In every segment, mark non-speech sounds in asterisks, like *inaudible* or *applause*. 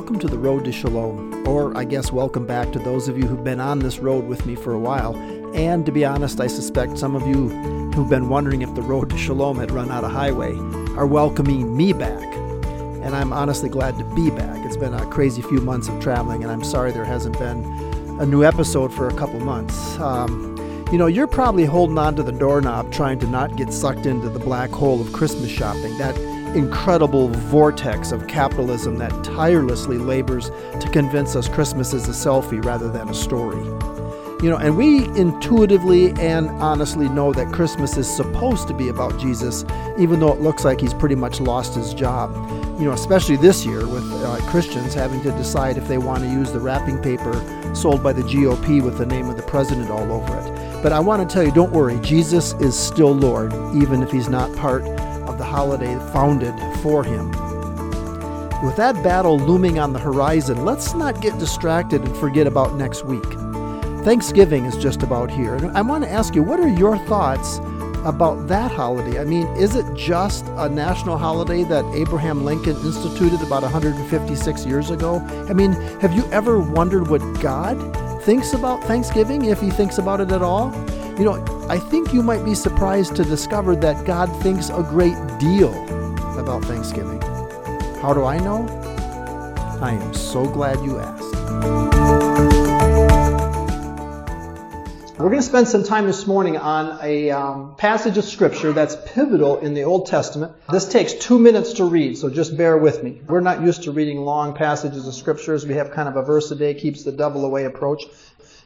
welcome to the Road to Shalom, or I guess welcome back to those of you who've been on this road with me for a while. And to be honest, I suspect some of you who've been wondering if the road to Shalom had run out of highway are welcoming me back. And I'm honestly glad to be back. It's been a crazy few months of traveling, and I'm sorry there hasn't been a new episode for a couple months. Um, you know, you're probably holding on to the doorknob trying to not get sucked into the black hole of Christmas shopping. That incredible vortex of capitalism that tirelessly labors to convince us Christmas is a selfie rather than a story. You know, and we intuitively and honestly know that Christmas is supposed to be about Jesus, even though it looks like he's pretty much lost his job. You know, especially this year with uh, Christians having to decide if they want to use the wrapping paper sold by the GOP with the name of the president all over it. But I want to tell you, don't worry, Jesus is still Lord, even if he's not part the holiday founded for him. With that battle looming on the horizon, let's not get distracted and forget about next week. Thanksgiving is just about here. And I want to ask you, what are your thoughts about that holiday? I mean, is it just a national holiday that Abraham Lincoln instituted about 156 years ago? I mean, have you ever wondered what God thinks about Thanksgiving, if he thinks about it at all? You know, I think you might be surprised to discover that God thinks a great deal about Thanksgiving. How do I know? I am so glad you asked. We're going to spend some time this morning on a um, passage of Scripture that's pivotal in the Old Testament. This takes two minutes to read, so just bear with me. We're not used to reading long passages of Scriptures. We have kind of a verse a day, keeps the devil away approach.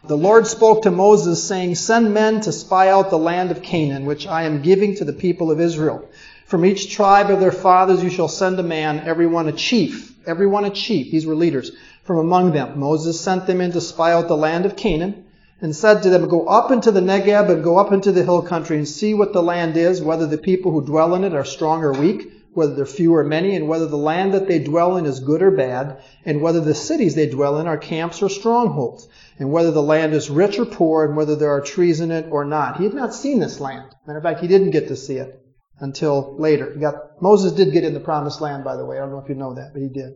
The Lord spoke to Moses, saying, Send men to spy out the land of Canaan, which I am giving to the people of Israel. From each tribe of their fathers you shall send a man, every one a chief. Every one a chief. These were leaders from among them. Moses sent them in to spy out the land of Canaan and said to them, Go up into the Negeb and go up into the hill country and see what the land is, whether the people who dwell in it are strong or weak, whether they're few or many, and whether the land that they dwell in is good or bad, and whether the cities they dwell in are camps or strongholds and whether the land is rich or poor, and whether there are trees in it or not. He had not seen this land. Matter of fact, he didn't get to see it until later. He got, Moses did get in the promised land, by the way. I don't know if you know that, but he did.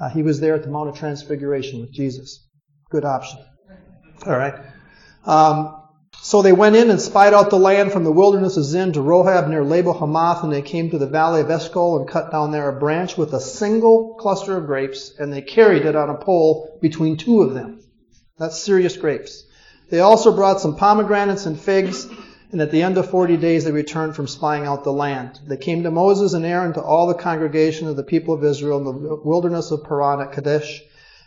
Uh, he was there at the Mount of Transfiguration with Jesus. Good option. All right. Um, so they went in and spied out the land from the wilderness of Zin to Rehob near Lebo Hamath, and they came to the valley of Eshcol and cut down there a branch with a single cluster of grapes, and they carried it on a pole between two of them. That's serious grapes. They also brought some pomegranates and figs, and at the end of 40 days they returned from spying out the land. They came to Moses and Aaron to all the congregation of the people of Israel in the wilderness of Paran at Kadesh.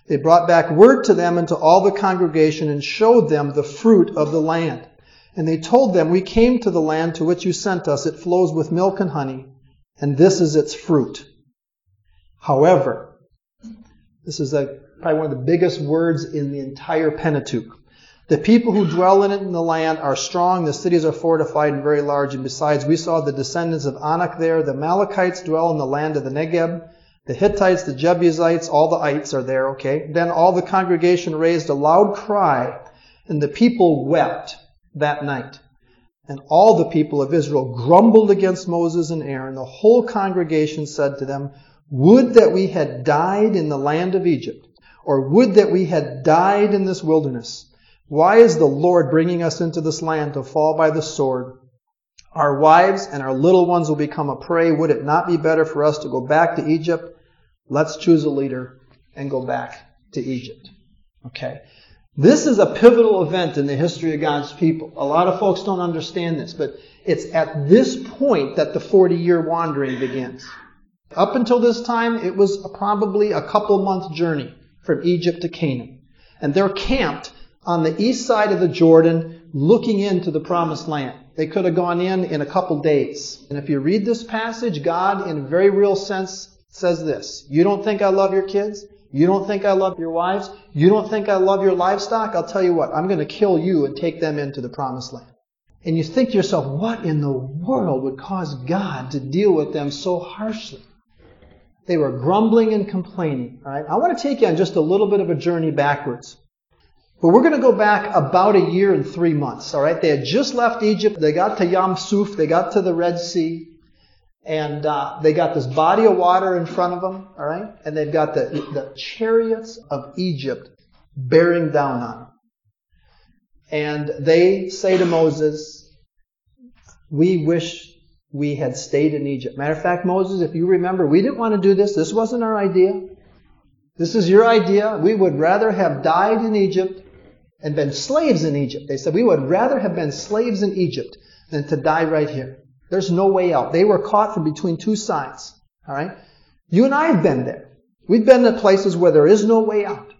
They brought back word to them and to all the congregation and showed them the fruit of the land. And they told them, We came to the land to which you sent us. It flows with milk and honey, and this is its fruit. However, this is a probably one of the biggest words in the entire Pentateuch. The people who dwell in it in the land are strong, the cities are fortified and very large, and besides, we saw the descendants of Anak there. The Amalekites dwell in the land of the Negeb. The Hittites, the Jebusites, all the ites are there, okay? Then all the congregation raised a loud cry, and the people wept that night. And all the people of Israel grumbled against Moses and Aaron. The whole congregation said to them, Would that we had died in the land of Egypt or would that we had died in this wilderness. Why is the Lord bringing us into this land to fall by the sword? Our wives and our little ones will become a prey. Would it not be better for us to go back to Egypt? Let's choose a leader and go back to Egypt. Okay. This is a pivotal event in the history of God's people. A lot of folks don't understand this, but it's at this point that the 40 year wandering begins. Up until this time, it was probably a couple month journey from Egypt to Canaan. And they're camped on the east side of the Jordan looking into the promised land. They could have gone in in a couple days. And if you read this passage, God, in a very real sense, says this. You don't think I love your kids? You don't think I love your wives? You don't think I love your livestock? I'll tell you what, I'm going to kill you and take them into the promised land. And you think to yourself, what in the world would cause God to deal with them so harshly? They were grumbling and complaining. Right? I want to take you on just a little bit of a journey backwards. But we're going to go back about a year and three months. All right? They had just left Egypt. They got to Yam Suf. They got to the Red Sea. And uh, they got this body of water in front of them, all right? And they've got the, the chariots of Egypt bearing down on them. And they say to Moses, We wish we had stayed in Egypt. Matter of fact, Moses, if you remember, we didn't want to do this. This wasn't our idea. This is your idea. We would rather have died in Egypt and been slaves in Egypt. They said we would rather have been slaves in Egypt than to die right here. There's no way out. They were caught from between two sides. All right? You and I have been there. We've been in places where there is no way out.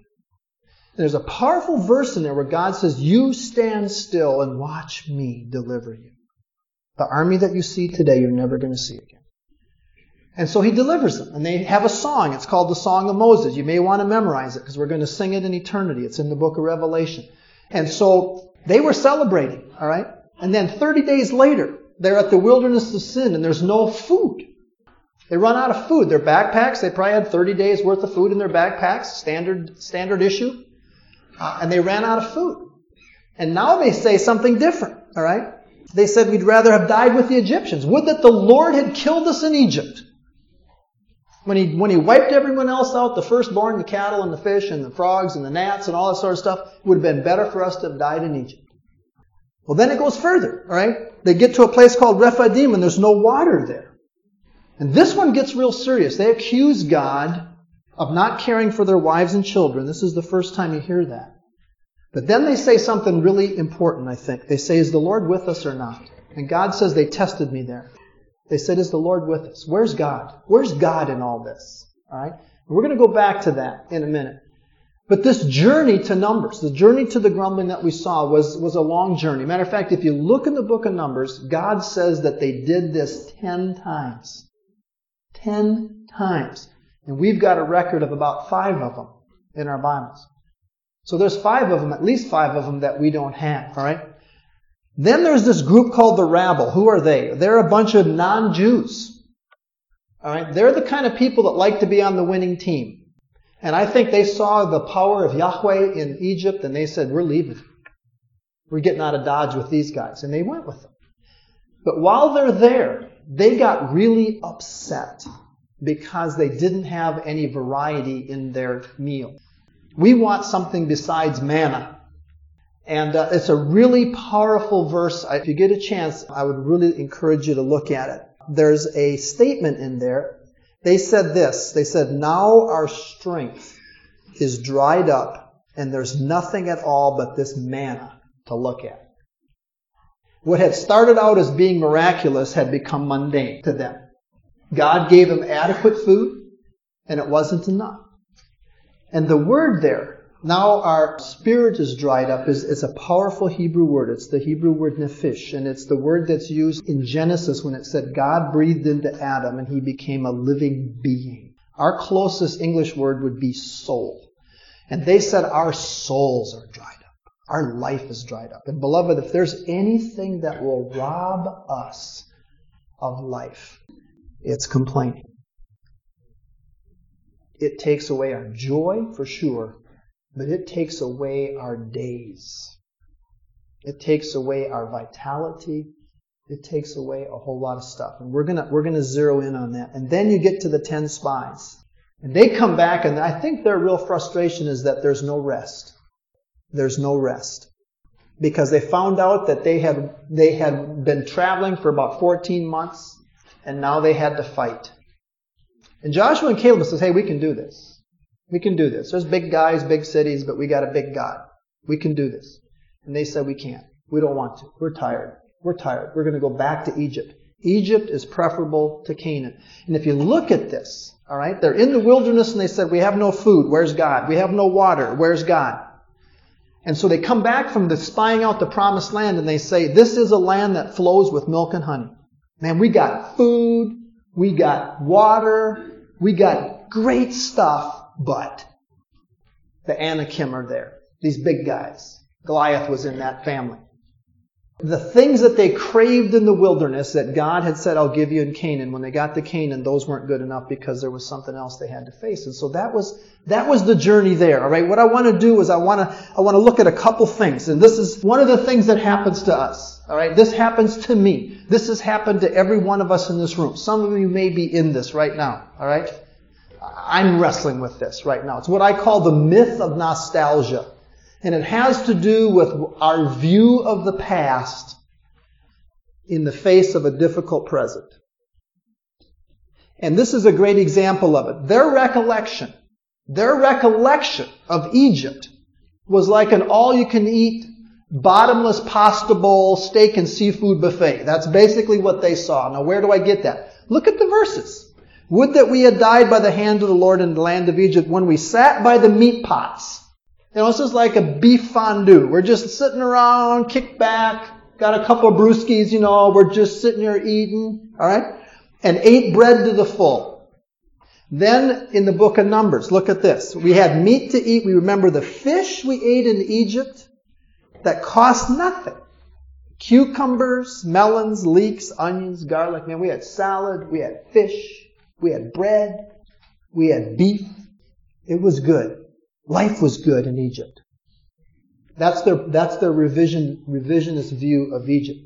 There's a powerful verse in there where God says, You stand still and watch me deliver you. The army that you see today, you're never going to see again. And so he delivers them. And they have a song. It's called the Song of Moses. You may want to memorize it because we're going to sing it in eternity. It's in the book of Revelation. And so they were celebrating, all right? And then 30 days later, they're at the wilderness of sin and there's no food. They run out of food. Their backpacks, they probably had 30 days worth of food in their backpacks, standard, standard issue. Uh, and they ran out of food. And now they say something different, all right? They said we'd rather have died with the Egyptians. Would that the Lord had killed us in Egypt. When he, when he wiped everyone else out, the firstborn, the cattle and the fish and the frogs and the gnats and all that sort of stuff, it would have been better for us to have died in Egypt. Well, then it goes further, alright? They get to a place called Rephidim and there's no water there. And this one gets real serious. They accuse God of not caring for their wives and children. This is the first time you hear that. But then they say something really important, I think. They say, is the Lord with us or not? And God says, they tested me there. They said, Is the Lord with us? Where's God? Where's God in all this? All right? We're going to go back to that in a minute. But this journey to Numbers, the journey to the grumbling that we saw was, was a long journey. Matter of fact, if you look in the book of Numbers, God says that they did this ten times. Ten times. And we've got a record of about five of them in our Bibles. So there's five of them, at least five of them that we don't have, alright? Then there's this group called the rabble. Who are they? They're a bunch of non-Jews. Alright? They're the kind of people that like to be on the winning team. And I think they saw the power of Yahweh in Egypt and they said, we're leaving. We're getting out of Dodge with these guys. And they went with them. But while they're there, they got really upset because they didn't have any variety in their meal. We want something besides manna. And uh, it's a really powerful verse. If you get a chance, I would really encourage you to look at it. There's a statement in there. They said this. They said, now our strength is dried up and there's nothing at all but this manna to look at. What had started out as being miraculous had become mundane to them. God gave them adequate food and it wasn't enough. And the word there, now our spirit is dried up is, a powerful Hebrew word. It's the Hebrew word nephesh, and it's the word that's used in Genesis when it said God breathed into Adam and he became a living being. Our closest English word would be soul. And they said our souls are dried up. Our life is dried up. And beloved, if there's anything that will rob us of life, it's complaining. It takes away our joy for sure, but it takes away our days. It takes away our vitality. It takes away a whole lot of stuff. And we're gonna, we're gonna zero in on that. And then you get to the ten spies. And they come back and I think their real frustration is that there's no rest. There's no rest. Because they found out that they had, they had been traveling for about 14 months and now they had to fight. And Joshua and Caleb says, hey, we can do this. We can do this. There's big guys, big cities, but we got a big God. We can do this. And they said, we can't. We don't want to. We're tired. We're tired. We're going to go back to Egypt. Egypt is preferable to Canaan. And if you look at this, all right, they're in the wilderness and they said, we have no food. Where's God? We have no water. Where's God? And so they come back from the spying out the promised land and they say, this is a land that flows with milk and honey. Man, we got food. We got water. We got great stuff but the Anakim are there. These big guys. Goliath was in that family. The things that they craved in the wilderness that God had said, I'll give you in Canaan, when they got to Canaan, those weren't good enough because there was something else they had to face. And so that was, that was the journey there. All right. What I want to do is I want to, I want to look at a couple things. And this is one of the things that happens to us. All right. This happens to me. This has happened to every one of us in this room. Some of you may be in this right now. All right. I'm wrestling with this right now. It's what I call the myth of nostalgia. And it has to do with our view of the past in the face of a difficult present. And this is a great example of it. Their recollection, their recollection of Egypt was like an all-you-can-eat, bottomless pasta bowl, steak and seafood buffet. That's basically what they saw. Now where do I get that? Look at the verses. Would that we had died by the hand of the Lord in the land of Egypt when we sat by the meat pots. You know, this is like a beef fondue. We're just sitting around, kick back, got a couple of brewskis, you know, we're just sitting here eating, alright? And ate bread to the full. Then in the book of Numbers, look at this. We had meat to eat. We remember the fish we ate in Egypt that cost nothing. Cucumbers, melons, leeks, onions, garlic. Man, we had salad, we had fish, we had bread. We had beef. It was good. Life was good in Egypt. That's their, that's their revision, revisionist view of Egypt.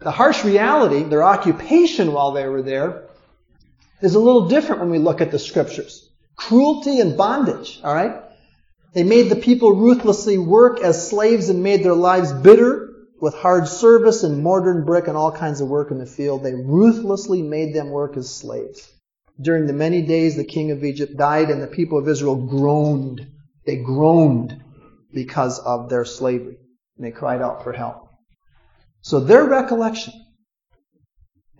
The harsh reality, their occupation while they were there, is a little different when we look at the scriptures. Cruelty and bondage, alright? They made the people ruthlessly work as slaves and made their lives bitter with hard service and mortar and brick and all kinds of work in the field. They ruthlessly made them work as slaves. During the many days the king of Egypt died and the people of Israel groaned. They groaned because of their slavery. And they cried out for help. So their recollection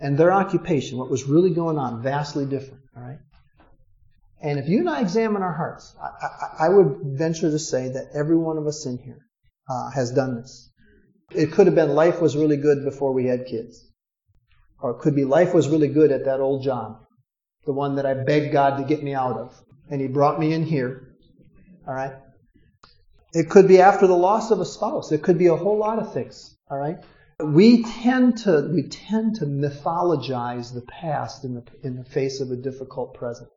and their occupation, what was really going on, vastly different. All right. And if you and I examine our hearts, I, I, I would venture to say that every one of us in here uh, has done this. It could have been life was really good before we had kids. Or it could be life was really good at that old job the one that I begged God to get me out of. And He brought me in here. All right? It could be after the loss of a spouse. It could be a whole lot of things. All right? We tend to, we tend to mythologize the past in the, in the face of a difficult present.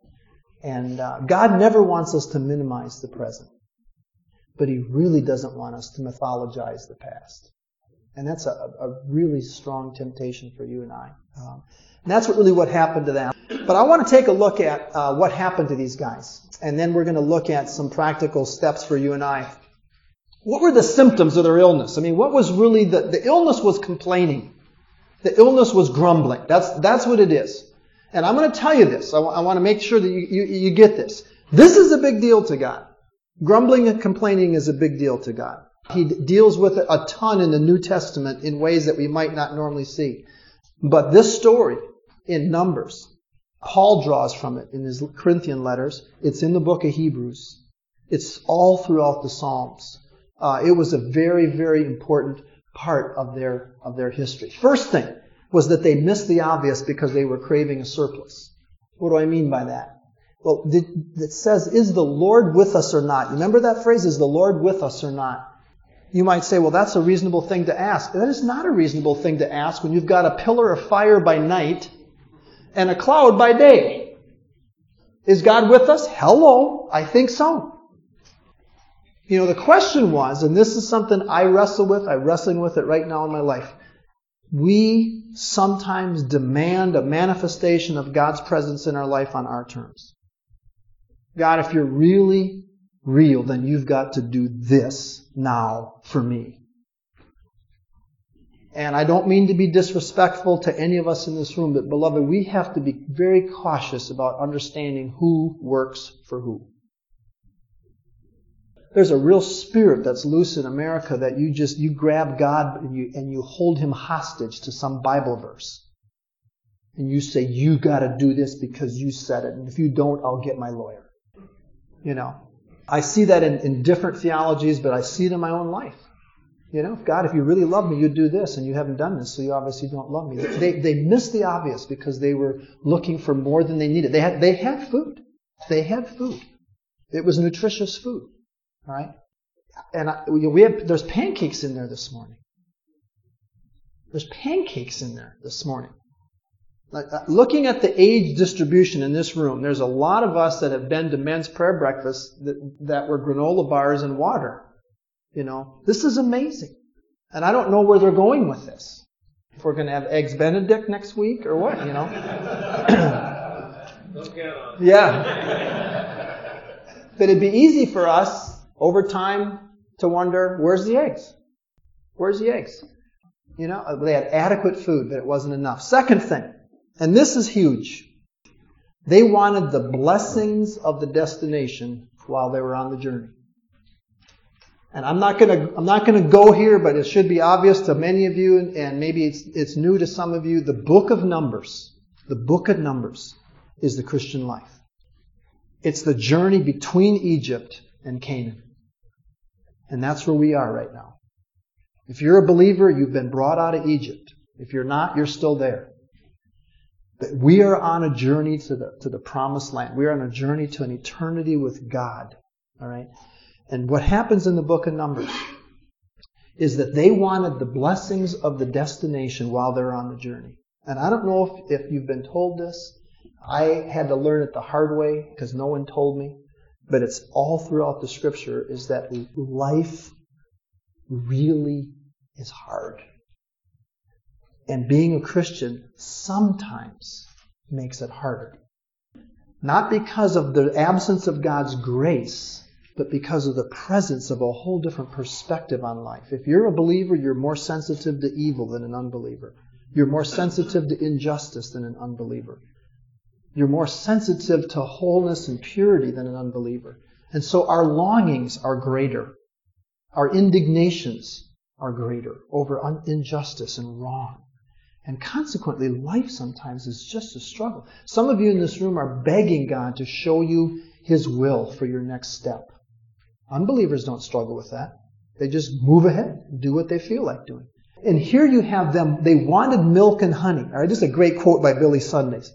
And uh, God never wants us to minimize the present. But He really doesn't want us to mythologize the past. And that's a, a really strong temptation for you and I. Um, and that's what really what happened to them. But I want to take a look at uh, what happened to these guys. And then we're going to look at some practical steps for you and I. What were the symptoms of their illness? I mean, what was really the, the illness was complaining. The illness was grumbling. That's, that's what it is. And I'm going to tell you this. I, w- I want to make sure that you, you, you get this. This is a big deal to God. Grumbling and complaining is a big deal to God. He d- deals with it a ton in the New Testament in ways that we might not normally see. But this story in Numbers Paul draws from it in his Corinthian letters. It's in the book of Hebrews. It's all throughout the Psalms. Uh, it was a very, very important part of their of their history. First thing was that they missed the obvious because they were craving a surplus. What do I mean by that? Well, it says, "Is the Lord with us or not?" You remember that phrase? "Is the Lord with us or not?" You might say, "Well, that's a reasonable thing to ask." That is not a reasonable thing to ask when you've got a pillar of fire by night and a cloud by day. Is God with us? Hello. I think so. You know, the question was, and this is something I wrestle with, I'm wrestling with it right now in my life. We sometimes demand a manifestation of God's presence in our life on our terms. God, if you're really real, then you've got to do this now for me. And I don't mean to be disrespectful to any of us in this room, but beloved, we have to be very cautious about understanding who works for who. There's a real spirit that's loose in America that you just, you grab God and you, and you hold him hostage to some Bible verse. And you say, you gotta do this because you said it. And if you don't, I'll get my lawyer. You know. I see that in, in different theologies, but I see it in my own life. You know, God, if you really love me, you'd do this, and you haven't done this, so you obviously don't love me. They, they missed the obvious because they were looking for more than they needed. They had, they had food. They had food. It was nutritious food. All right? And I, we have, there's pancakes in there this morning. There's pancakes in there this morning. Like, uh, looking at the age distribution in this room, there's a lot of us that have been to men's prayer breakfast that, that were granola bars and water. You know, this is amazing. And I don't know where they're going with this. If we're going to have Eggs Benedict next week or what, you know. yeah. But it'd be easy for us over time to wonder, where's the eggs? Where's the eggs? You know, uh, they had adequate food, but it wasn't enough. Second thing, and this is huge. They wanted the blessings of the destination while they were on the journey. And I'm not gonna, I'm not gonna go here, but it should be obvious to many of you, and maybe it's, it's new to some of you. The book of Numbers, the book of Numbers is the Christian life. It's the journey between Egypt and Canaan. And that's where we are right now. If you're a believer, you've been brought out of Egypt. If you're not, you're still there. But we are on a journey to the, to the promised land. We are on a journey to an eternity with God. All right? And what happens in the book of Numbers is that they wanted the blessings of the destination while they're on the journey. And I don't know if, if you've been told this. I had to learn it the hard way because no one told me. But it's all throughout the scripture is that life really is hard. And being a Christian sometimes makes it harder. Not because of the absence of God's grace, but because of the presence of a whole different perspective on life. If you're a believer, you're more sensitive to evil than an unbeliever. You're more sensitive to injustice than an unbeliever. You're more sensitive to wholeness and purity than an unbeliever. And so our longings are greater. Our indignations are greater over injustice and wrong. And consequently, life sometimes is just a struggle. Some of you in this room are begging God to show you His will for your next step. Unbelievers don't struggle with that. They just move ahead do what they feel like doing. And here you have them, they wanted milk and honey. All right, this is a great quote by Billy Sundays.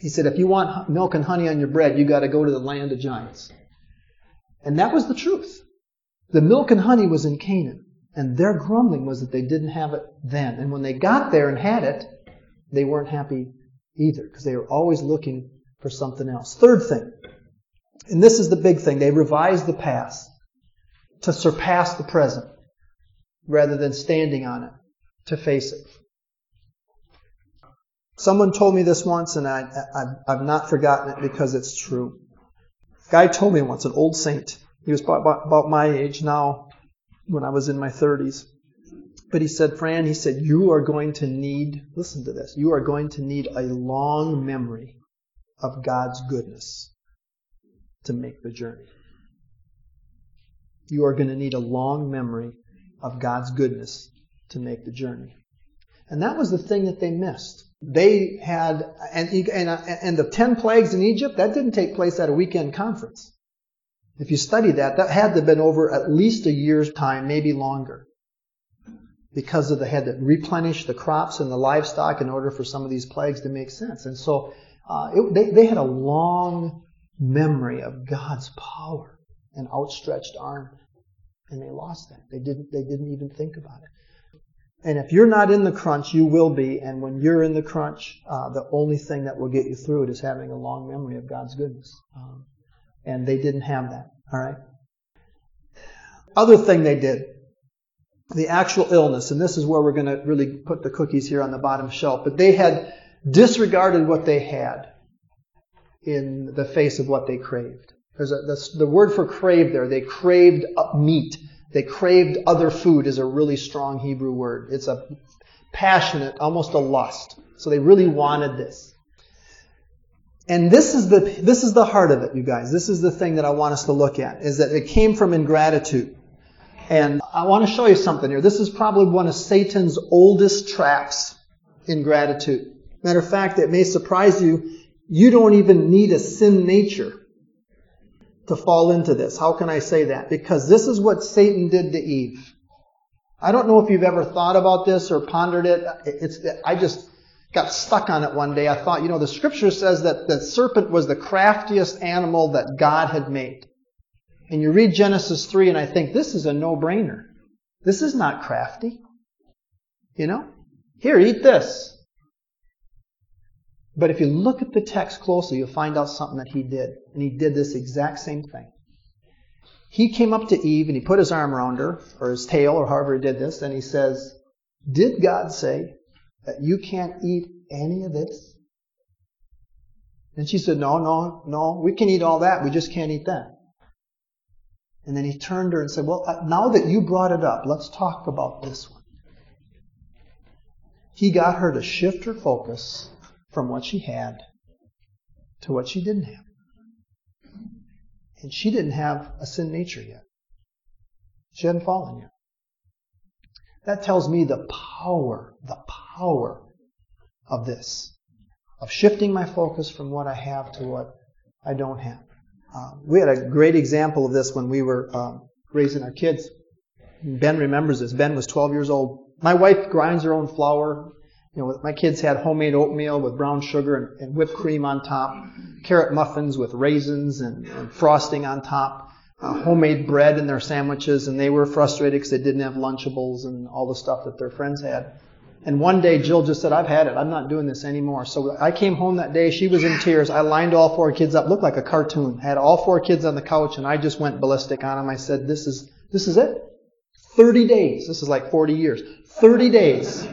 He said, if you want milk and honey on your bread, you got to go to the land of giants. And that was the truth. The milk and honey was in Canaan. And their grumbling was that they didn't have it then. And when they got there and had it, they weren't happy either because they were always looking for something else. Third thing, and this is the big thing, they revised the past to surpass the present rather than standing on it to face it. Someone told me this once, and I, have not forgotten it because it's true. A guy told me once, an old saint. He was about, about my age now, when I was in my 30s. But he said, Fran, he said, you are going to need, listen to this, you are going to need a long memory of God's goodness to make the journey. You are going to need a long memory of God's goodness to make the journey. And that was the thing that they missed. They had, and, and, and the 10 plagues in Egypt, that didn't take place at a weekend conference. If you study that, that had to have been over at least a year's time, maybe longer. Because of the had to replenish the crops and the livestock in order for some of these plagues to make sense. And so uh, it, they, they had a long memory of God's power and outstretched arm. And they lost that. They didn't, they didn't even think about it. And if you're not in the crunch, you will be. And when you're in the crunch, uh, the only thing that will get you through it is having a long memory of God's goodness. Um, and they didn't have that. All right. Other thing they did, the actual illness, and this is where we're going to really put the cookies here on the bottom shelf. But they had disregarded what they had in the face of what they craved. There's a, the, the word for crave there. They craved meat. They craved other food is a really strong Hebrew word. It's a passionate, almost a lust. So they really wanted this. And this is the this is the heart of it, you guys. This is the thing that I want us to look at is that it came from ingratitude. And I want to show you something here. This is probably one of Satan's oldest traps, ingratitude. Matter of fact, it may surprise you, you don't even need a sin nature to fall into this. How can I say that? Because this is what Satan did to Eve. I don't know if you've ever thought about this or pondered it. It's, I just got stuck on it one day. I thought, you know, the scripture says that the serpent was the craftiest animal that God had made. And you read Genesis 3 and I think this is a no-brainer. This is not crafty. You know? Here, eat this. But if you look at the text closely, you'll find out something that he did. And he did this exact same thing. he came up to Eve and he put his arm around her, or his tail, or however he did this, and he says, Did God say that you can't eat any of this? And she said, No, no, no, we can eat all that, we just can't eat that. And then he turned her and said, Well, uh, now that you brought it up, let's talk about this one. He got her to shift her focus from what she had to what she didn't have. And she didn't have a sin nature yet. She hadn't fallen yet. That tells me the power, the power of this, of shifting my focus from what I have to what I don't have. Uh, we had a great example of this when we were um, raising our kids. Ben remembers this. Ben was 12 years old. My wife grinds her own flour you know, my kids had homemade oatmeal with brown sugar and, and whipped cream on top, carrot muffins with raisins and, and frosting on top, uh, homemade bread in their sandwiches, and they were frustrated because they didn't have Lunchables and all the stuff that their friends had. And one day Jill just said, I've had it. I'm not doing this anymore. So I came home that day. She was in tears. I lined all four kids up. Looked like a cartoon. Had all four kids on the couch and I just went ballistic on them. I said, this is, this is it. 30 days. This is like 40 years. 30 days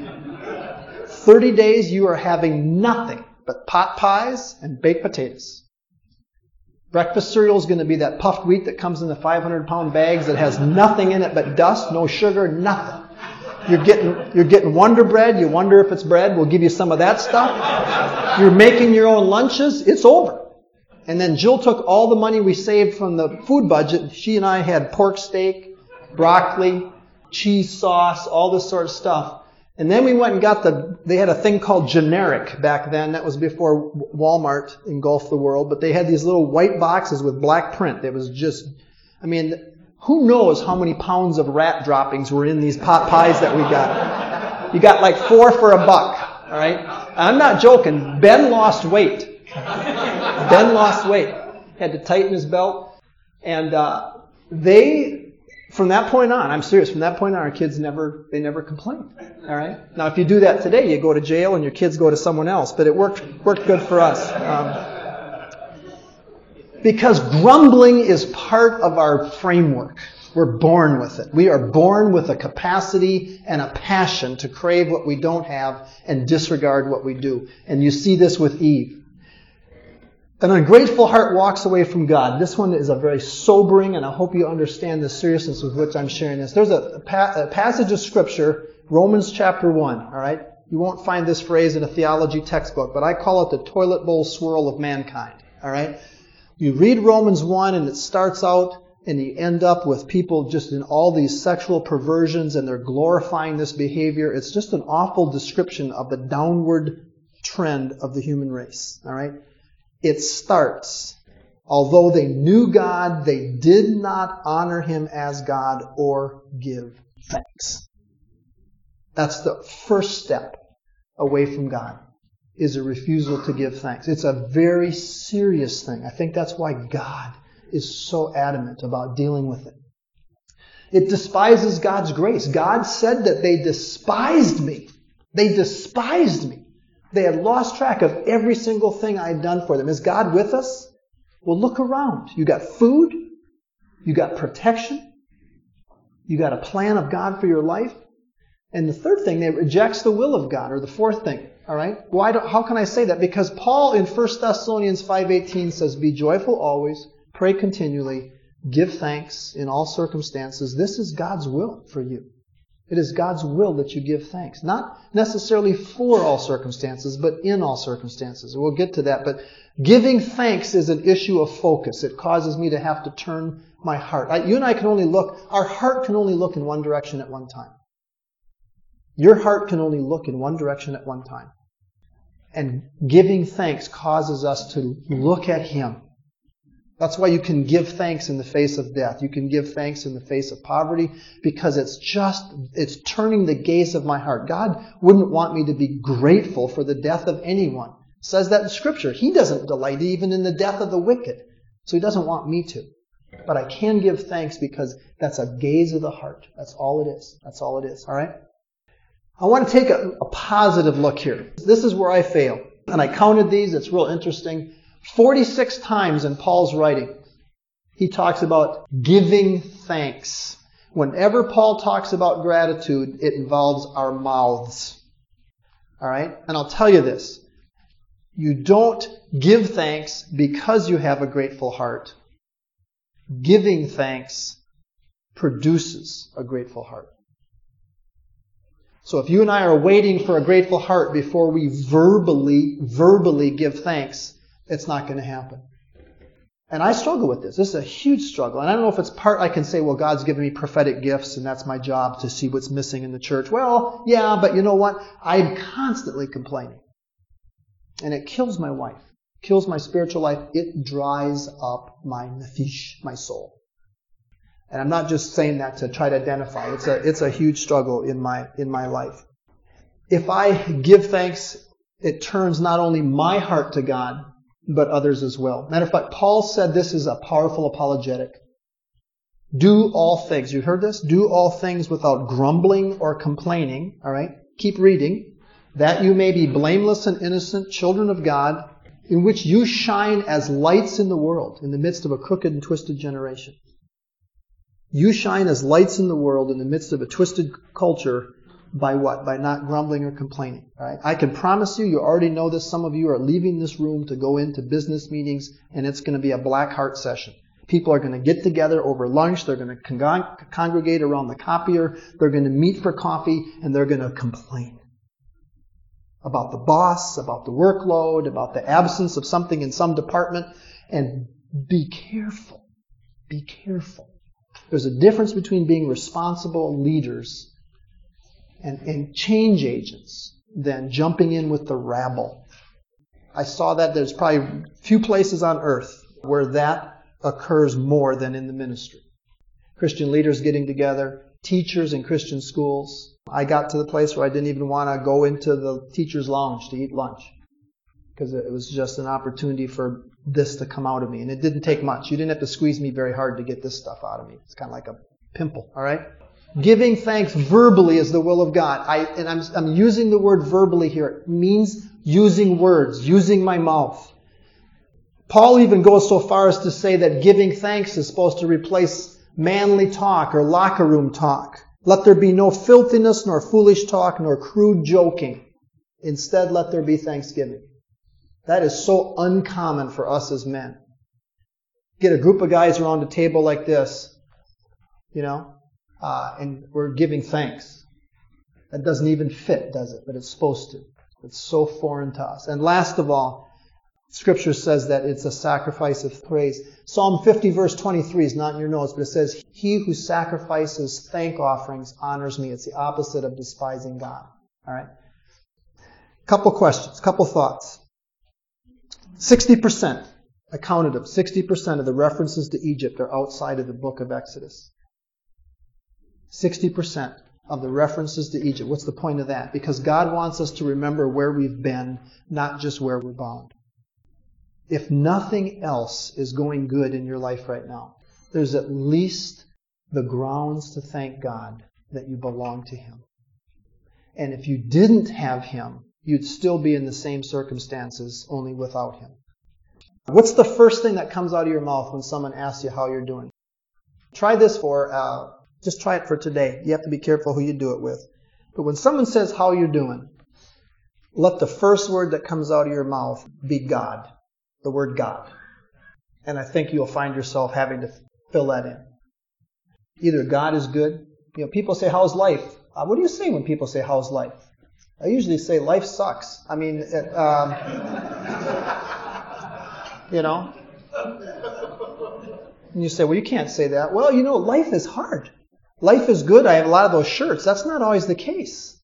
30 days you are having nothing but pot pies and baked potatoes. Breakfast cereal is going to be that puffed wheat that comes in the 500 pound bags that has nothing in it but dust, no sugar, nothing. You're getting, you're getting Wonder Bread. You wonder if it's bread. We'll give you some of that stuff. You're making your own lunches. It's over. And then Jill took all the money we saved from the food budget. She and I had pork steak, broccoli, cheese sauce, all this sort of stuff. And then we went and got the, they had a thing called generic back then. That was before Walmart engulfed the world. But they had these little white boxes with black print. that was just, I mean, who knows how many pounds of rat droppings were in these pot pies that we got. You got like four for a buck. All right. I'm not joking. Ben lost weight. Ben lost weight. Had to tighten his belt. And, uh, they from that point on, I'm serious, from that point on, our kids never, they never complained. All right? Now, if you do that today, you go to jail and your kids go to someone else, but it worked, worked good for us. Um, because grumbling is part of our framework. We're born with it. We are born with a capacity and a passion to crave what we don't have and disregard what we do. And you see this with Eve. An ungrateful heart walks away from God. This one is a very sobering, and I hope you understand the seriousness with which I'm sharing this. There's a, pa- a passage of scripture, Romans chapter 1, alright? You won't find this phrase in a theology textbook, but I call it the toilet bowl swirl of mankind, alright? You read Romans 1 and it starts out and you end up with people just in all these sexual perversions and they're glorifying this behavior. It's just an awful description of the downward trend of the human race, alright? It starts. Although they knew God, they did not honor Him as God or give thanks. That's the first step away from God, is a refusal to give thanks. It's a very serious thing. I think that's why God is so adamant about dealing with it. It despises God's grace. God said that they despised me. They despised me. They had lost track of every single thing I had done for them. Is God with us? Well, look around. You got food. You got protection. You got a plan of God for your life. And the third thing, it rejects the will of God, or the fourth thing. All right. Why? Do, how can I say that? Because Paul in 1 Thessalonians 5:18 says, "Be joyful always, pray continually, give thanks in all circumstances. This is God's will for you." It is God's will that you give thanks. Not necessarily for all circumstances, but in all circumstances. We'll get to that. But giving thanks is an issue of focus. It causes me to have to turn my heart. I, you and I can only look, our heart can only look in one direction at one time. Your heart can only look in one direction at one time. And giving thanks causes us to look at Him that's why you can give thanks in the face of death. You can give thanks in the face of poverty because it's just, it's turning the gaze of my heart. God wouldn't want me to be grateful for the death of anyone. It says that in scripture. He doesn't delight even in the death of the wicked. So he doesn't want me to. But I can give thanks because that's a gaze of the heart. That's all it is. That's all it is. Alright? I want to take a, a positive look here. This is where I fail. And I counted these. It's real interesting. 46 times in Paul's writing, he talks about giving thanks. Whenever Paul talks about gratitude, it involves our mouths. All right? And I'll tell you this. You don't give thanks because you have a grateful heart. Giving thanks produces a grateful heart. So if you and I are waiting for a grateful heart before we verbally, verbally give thanks, it's not going to happen. And I struggle with this. This is a huge struggle. And I don't know if it's part I can say, well, God's given me prophetic gifts and that's my job to see what's missing in the church. Well, yeah, but you know what? I'm constantly complaining. And it kills my wife, kills my spiritual life. It dries up my nephesh, my soul. And I'm not just saying that to try to identify. It's a, it's a huge struggle in my, in my life. If I give thanks, it turns not only my heart to God, but others as well. Matter of fact, Paul said this is a powerful apologetic. Do all things. You heard this? Do all things without grumbling or complaining. All right? Keep reading. That you may be blameless and innocent children of God, in which you shine as lights in the world, in the midst of a crooked and twisted generation. You shine as lights in the world in the midst of a twisted culture by what? By not grumbling or complaining. Right? I can promise you, you already know this. Some of you are leaving this room to go into business meetings, and it's going to be a black heart session. People are going to get together over lunch. They're going to con- congregate around the copier. They're going to meet for coffee, and they're going to complain about the boss, about the workload, about the absence of something in some department. And be careful. Be careful. There's a difference between being responsible leaders and, and change agents than jumping in with the rabble. I saw that there's probably few places on earth where that occurs more than in the ministry. Christian leaders getting together, teachers in Christian schools. I got to the place where I didn't even want to go into the teacher's lounge to eat lunch because it was just an opportunity for this to come out of me. And it didn't take much. You didn't have to squeeze me very hard to get this stuff out of me. It's kind of like a pimple, all right? Giving thanks verbally is the will of God. I, and I'm, I'm using the word verbally here. It means using words, using my mouth. Paul even goes so far as to say that giving thanks is supposed to replace manly talk or locker room talk. Let there be no filthiness, nor foolish talk, nor crude joking. Instead, let there be thanksgiving. That is so uncommon for us as men. Get a group of guys around a table like this, you know, uh, and we're giving thanks. That doesn't even fit, does it? But it's supposed to. It's so foreign to us. And last of all, Scripture says that it's a sacrifice of praise. Psalm 50 verse 23 is not in your notes, but it says, He who sacrifices thank offerings honors me. It's the opposite of despising God. Alright? Couple questions, couple thoughts. 60%, I counted them, 60% of the references to Egypt are outside of the book of Exodus. 60% of the references to Egypt. What's the point of that? Because God wants us to remember where we've been, not just where we're bound. If nothing else is going good in your life right now, there's at least the grounds to thank God that you belong to Him. And if you didn't have Him, you'd still be in the same circumstances, only without Him. What's the first thing that comes out of your mouth when someone asks you how you're doing? Try this for uh, just try it for today. You have to be careful who you do it with. But when someone says how you're doing, let the first word that comes out of your mouth be God. The word God. And I think you'll find yourself having to fill that in. Either God is good. You know, people say, how's life? Uh, what do you say when people say, how's life? I usually say, life sucks. I mean, it, um, *laughs* you know. And you say, well, you can't say that. Well, you know, life is hard. Life is good. I have a lot of those shirts. That's not always the case.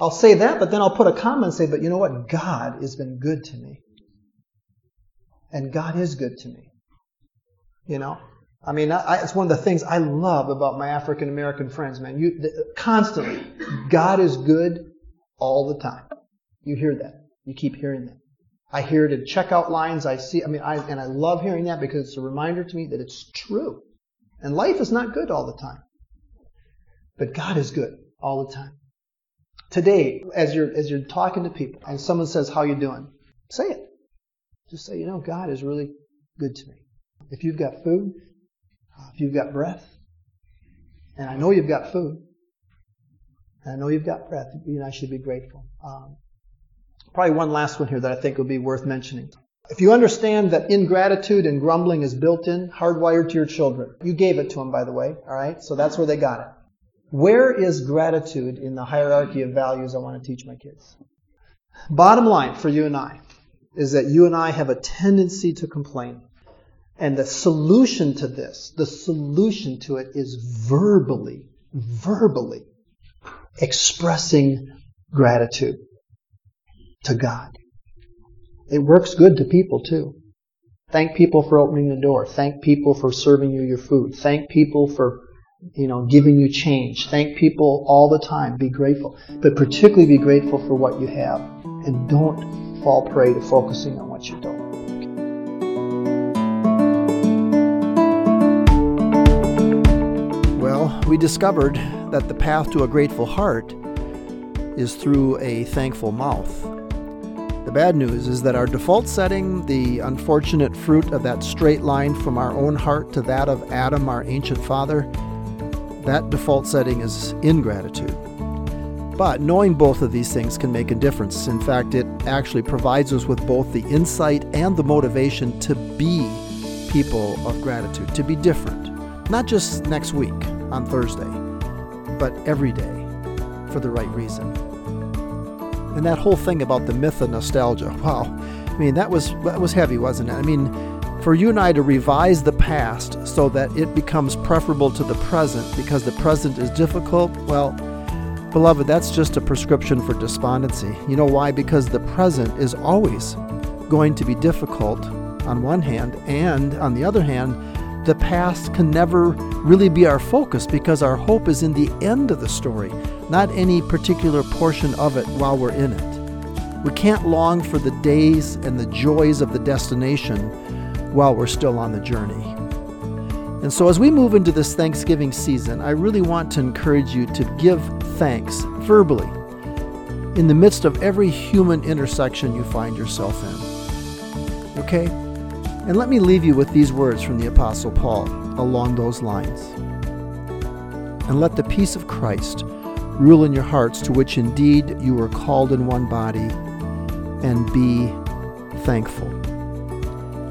I'll say that, but then I'll put a comment and say, but you know what? God has been good to me. And God is good to me. You know? I mean, I, it's one of the things I love about my African American friends, man. You, constantly, God is good all the time. You hear that. You keep hearing that. I hear it in checkout lines. I see, I mean, I, and I love hearing that because it's a reminder to me that it's true. And life is not good all the time. But God is good all the time. Today, as you're, as you're talking to people and someone says, how you doing? Say it. Just say, you know, God is really good to me. If you've got food, uh, if you've got breath, and I know you've got food, and I know you've got breath, you and I should be grateful. Um, probably one last one here that I think would be worth mentioning. If you understand that ingratitude and grumbling is built in, hardwired to your children, you gave it to them, by the way, all right? So that's where they got it. Where is gratitude in the hierarchy of values I want to teach my kids? Bottom line for you and I is that you and I have a tendency to complain. And the solution to this, the solution to it is verbally, verbally expressing gratitude to God. It works good to people too. Thank people for opening the door. Thank people for serving you your food. Thank people for you know, giving you change. Thank people all the time. Be grateful. But particularly be grateful for what you have. And don't fall prey to focusing on what you don't. Well, we discovered that the path to a grateful heart is through a thankful mouth. The bad news is that our default setting, the unfortunate fruit of that straight line from our own heart to that of Adam, our ancient father, that default setting is ingratitude. But knowing both of these things can make a difference. In fact, it actually provides us with both the insight and the motivation to be people of gratitude, to be different. Not just next week on Thursday, but every day for the right reason. And that whole thing about the myth of nostalgia, *laughs* wow. I mean, that was that was heavy, wasn't it? I mean, for you and I to revise the past so that it becomes preferable to the present because the present is difficult, well, beloved, that's just a prescription for despondency. You know why? Because the present is always going to be difficult on one hand, and on the other hand, the past can never really be our focus because our hope is in the end of the story, not any particular portion of it while we're in it. We can't long for the days and the joys of the destination while we're still on the journey. And so, as we move into this Thanksgiving season, I really want to encourage you to give thanks verbally in the midst of every human intersection you find yourself in. Okay? And let me leave you with these words from the Apostle Paul along those lines. And let the peace of Christ rule in your hearts, to which indeed you were called in one body, and be thankful.